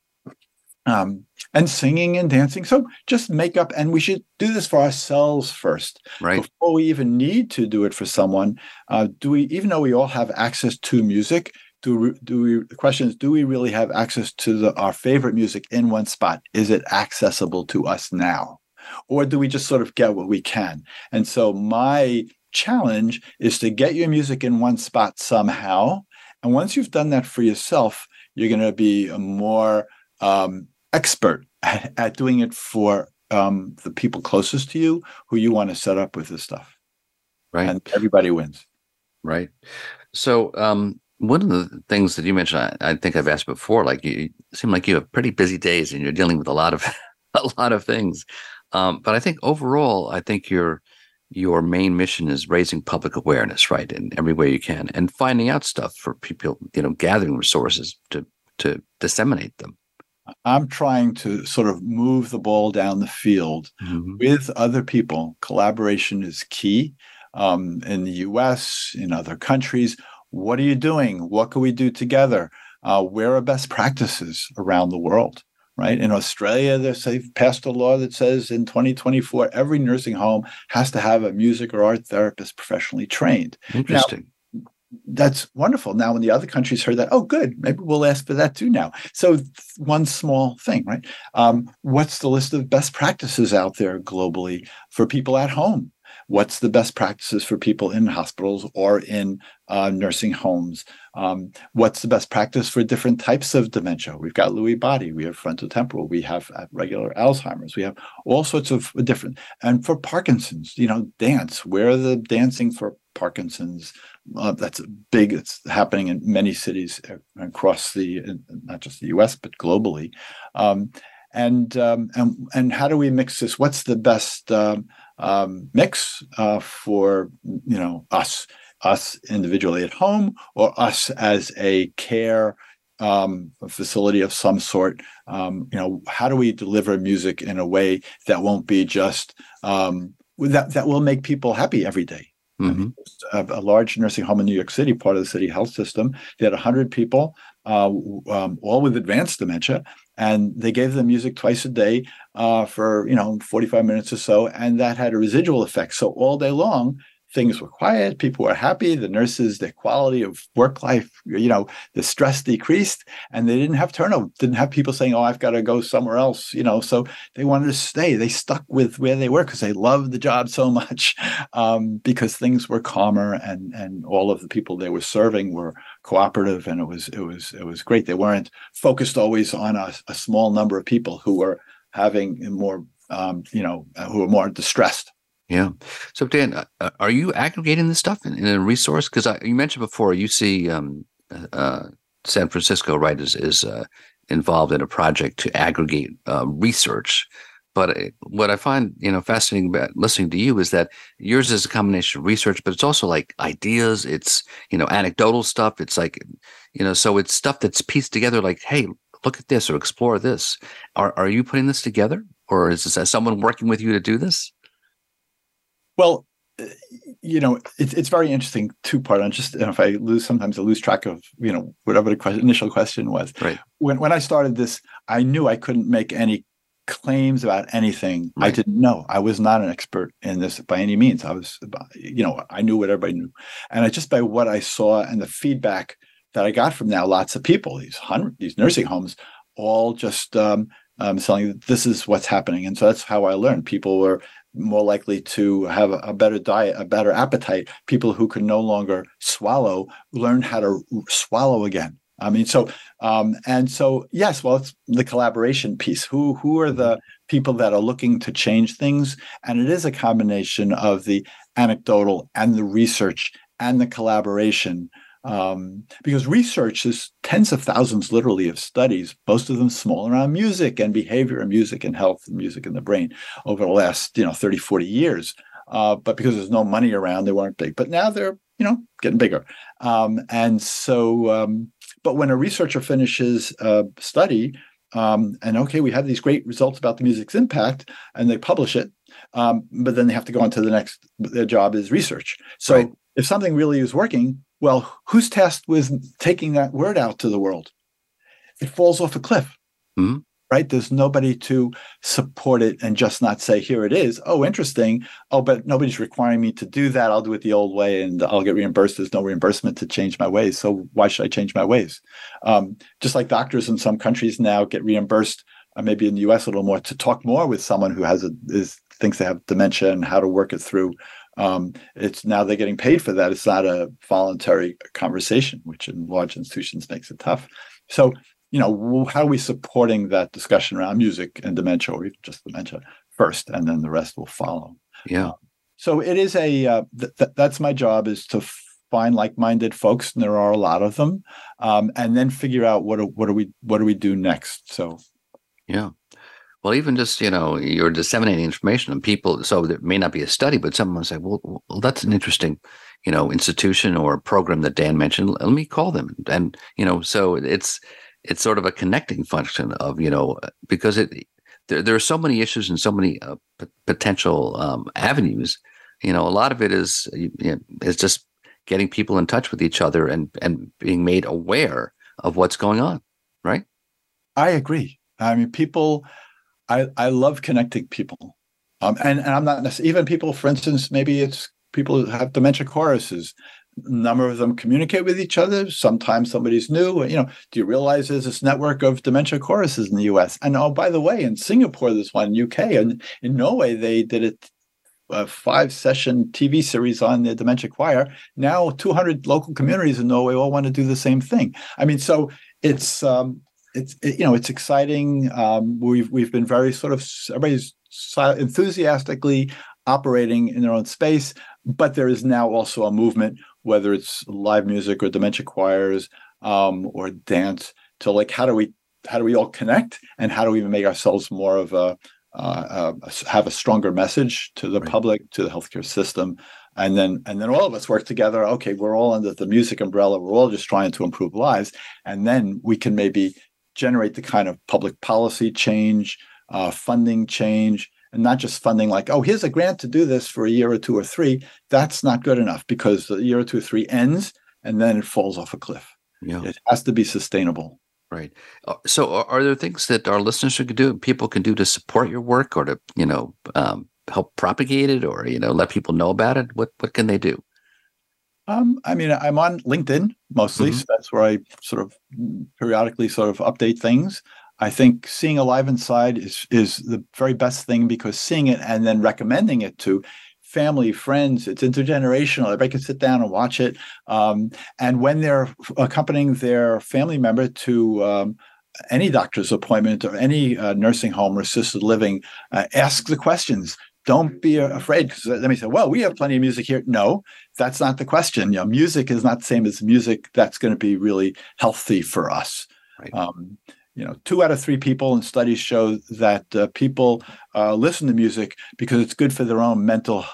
um, and singing and dancing. So just make up and we should do this for ourselves first. Right. Before we even need to do it for someone uh, do we even though we all have access to music do do we the question is do we really have access to the, our favorite music in one spot? Is it accessible to us now? Or do we just sort of get what we can? And so my challenge is to get your music in one spot somehow. And once you've done that for yourself you're going to be a more um, expert at, (laughs) at, doing it for um, the people closest to you who you want to set up with this stuff right and everybody wins right so um, one of the things that you mentioned, I, I, think I've asked before, like you, seem like you have pretty busy days and you're dealing with a lot of (laughs) a lot of things. Um, but I think overall, I think your your main mission is raising public awareness, right, in every way you can, and finding out stuff for people, you know, gathering resources to to disseminate them. I'm trying to sort of move the ball down the field mm-hmm. with other people. Collaboration is key um, in the U.S., in other countries what are you doing? What can we do together? Uh, where are best practices around the world? Right in Australia, they've passed a law that says in 2024 every nursing home has to have a music or art therapist professionally trained. Interesting. Now, that's wonderful. Now, when the other countries heard that, oh, good, maybe we'll ask for that too now. So, one small thing, right? Um, what's the list of best practices out there globally for people at home? what's the best practices for people in hospitals or in uh, nursing homes um, what's the best practice for different types of dementia we've got lewy body we have frontotemporal we have uh, regular alzheimer's we have all sorts of different and for parkinson's you know dance where are the dancing for parkinson's uh, that's big it's happening in many cities across the not just the us but globally um, and um, and and how do we mix this what's the best um, um, mix uh, for you know us us individually at home or us as a care um, facility of some sort. Um, you know, how do we deliver music in a way that won't be just um, that that will make people happy every day? Mm-hmm. I mean, a, a, large nursing home in New York City, part of the city health system, they had 100 people, uh, um, all with advanced dementia, and they gave them music twice a day uh, for you know 45 minutes or so and that had a residual effect so all day long things were quiet people were happy the nurses their quality of work life you know the stress decreased and they didn't have turnover didn't have people saying oh i've got to go somewhere else you know so they wanted to stay. They stuck with where they were because they loved the job so much (laughs) um, because things were calmer and and all of the people they were serving were cooperative and it was it was it was great. They weren't focused always on a, a small number of people who were having more um, you know who were more distressed yeah. So Dan, uh, uh, are you aggregating this stuff in, in a resource? Because you mentioned before you see um, uh, San Francisco, right, is is uh, involved in a project to aggregate uh, research. But uh, what I find, you know, fascinating about listening to you is that yours is a combination of research, but it's also like ideas. It's you know anecdotal stuff. It's like, you know, so it's stuff that's pieced together. Like, hey, look at this or explore this. Are are you putting this together, or is this someone working with you to do this? Well, you know, it's it's very interesting two part. on just if I lose sometimes I lose track of you know whatever the question, initial question was. Right. When when I started this, I knew I couldn't make any claims about anything. Right. I didn't know. I was not an expert in this by any means. I was, you know, I knew what everybody knew, and I just by what I saw and the feedback that I got from now lots of people, these hundred these nursing homes, all just um, um, telling this is what's happening, and so that's how I learned. People were more likely to have a better diet, a better appetite. People who can no longer swallow learn how to swallow again. I mean, so um, and so yes, well, it's the collaboration piece. Who who are the people that are looking to change things? And it is a combination of the anecdotal and the research and the collaboration um, because research is tens of thousands, literally, of studies, most of them small around music and behavior and music and health and music in the brain over the last, you know, 30, 40 years. Uh, but because there's no money around, they weren't big. But now they're, you know, getting bigger. Um, and so, um, but when a researcher finishes a study, um, and okay, we have these great results about the music's impact, and they publish it, um, but then they have to go on to the next. Their job is research. So right. if something really is working, well, who's tasked with taking that word out to the world? It falls off a cliff, mm-hmm. right? There's nobody to support it and just not say, here it is. Oh, interesting. Oh, but nobody's requiring me to do that. I'll do it the old way and I'll get reimbursed. There's no reimbursement to change my ways. So why should I change my ways? Um, just like doctors in some countries now get reimbursed, uh, maybe in the US a little more, to talk more with someone who has a, is thinks they have dementia and how to work it through um, it's now they're getting paid for that. It's not a voluntary conversation, which in large institutions makes it tough. So, you know, how are we supporting that discussion around music and dementia, or even just dementia first, and then the rest will follow? Yeah. Um, so it is a uh, th- th- that's my job is to find like-minded folks, and there are a lot of them, um, and then figure out what do, what do we what do we do next. So, yeah. Well, even just you know, you're disseminating information and people. So there may not be a study, but someone say, "Well, well, that's an interesting, you know, institution or program that Dan mentioned. Let me call them." And you know, so it's it's sort of a connecting function of you know because it there there are so many issues and so many uh, p- potential um, avenues. You know, a lot of it is you know, is just getting people in touch with each other and and being made aware of what's going on. Right. I agree. I mean, people I, I love connecting people. Um, and, and I'm not even people, for instance, maybe it's people who have dementia choruses. A number of them communicate with each other. Sometimes somebody's new. You know, do you realize there's this network of dementia choruses in the US? And oh, by the way, in Singapore, there's one, UK, and in Norway, they did a five session TV series on the dementia choir. Now 200 local communities in Norway all want to do the same thing. I mean, so it's um, it's it, you know it's exciting. Um, we've we've been very sort of everybody's enthusiastically operating in their own space, but there is now also a movement, whether it's live music or dementia choirs um, or dance, to like how do we how do we all connect and how do we make ourselves more of a uh, uh, have a stronger message to the right. public, to the healthcare system, and then and then all of us work together. Okay, we're all under the music umbrella. We're all just trying to improve lives, and then we can maybe generate the kind of public policy change, uh, funding change, and not just funding like, oh, here's a grant to do this for a year or two or three. That's not good enough because the year or two or three ends and then it falls off a cliff. Yeah. It has to be sustainable. Right. Uh, so, are there things that our listeners can do, people can do to support your work, or to you know um, help propagate it, or you know let people know about it? What what can they do? Um, I mean, I'm on LinkedIn mostly, mm-hmm. so that's where I sort of periodically sort of update things. I think seeing Alive Inside is is the very best thing because seeing it and then recommending it to family, friends, it's intergenerational. Everybody can sit down and watch it. Um, and when they're accompanying their family member to um, any doctor's appointment or any uh, nursing home or assisted living, uh, ask the questions don't be afraid because let me say, well, we have plenty of music here. No, that's not the question. You know, music is not the same as music that's going to be really healthy for us. Right. Um, you know, two out of three people in studies show that uh, people uh, listen to music because it's good for their own mental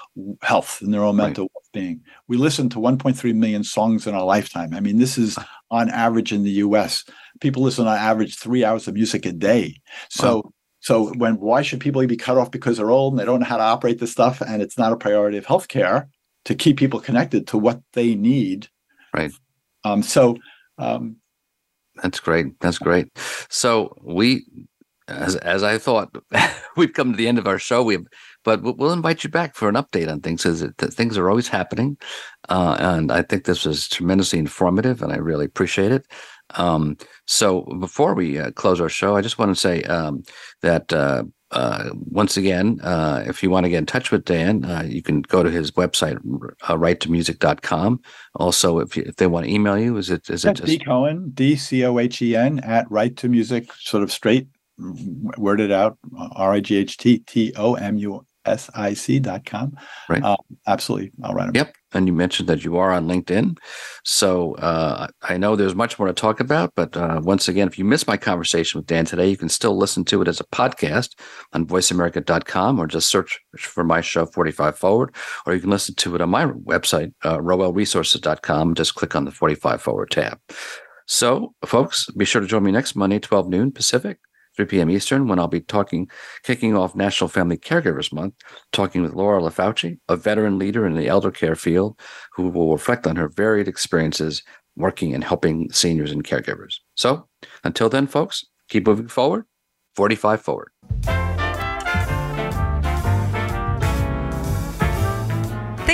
health and their own mental right. well-being. We listen to 1.3 million songs in our lifetime. I mean, this is on average in the U.S. People listen on average three hours of music a day. So. Wow. So when why should people be cut off because they're old and they don't know how to operate this stuff and it's not a priority of healthcare to keep people connected to what they need. Right. Um, so um, that's great. That's great. So we, as as I thought, (laughs) we've come to the end of our show. We, but we'll invite you back for an update on things. Because things are always happening, uh, and I think this was tremendously informative, and I really appreciate it. Um, so before we uh, close our show, I just want to say um, that uh, uh, once again, uh, if you want to get in touch with Dan, uh, you can go to his website, uh, righttomusic.com. Also, if, you, if they want to email you, is it is it just D Cohen D C O H E N at write to music, sort of straight worded out R I G H T T O M U sic.com. Right. Uh, absolutely. I'll write them. Yep. And you mentioned that you are on LinkedIn. So uh, I know there's much more to talk about. But uh, once again, if you missed my conversation with Dan today, you can still listen to it as a podcast on voiceamerica.com or just search for my show 45 Forward. Or you can listen to it on my website, uh, roelresources.com. Just click on the 45 Forward tab. So, folks, be sure to join me next Monday, 12 noon Pacific. 3 p.m. Eastern, when I'll be talking, kicking off National Family Caregivers Month, talking with Laura LaFauci, a veteran leader in the elder care field, who will reflect on her varied experiences working and helping seniors and caregivers. So until then, folks, keep moving forward, 45 forward.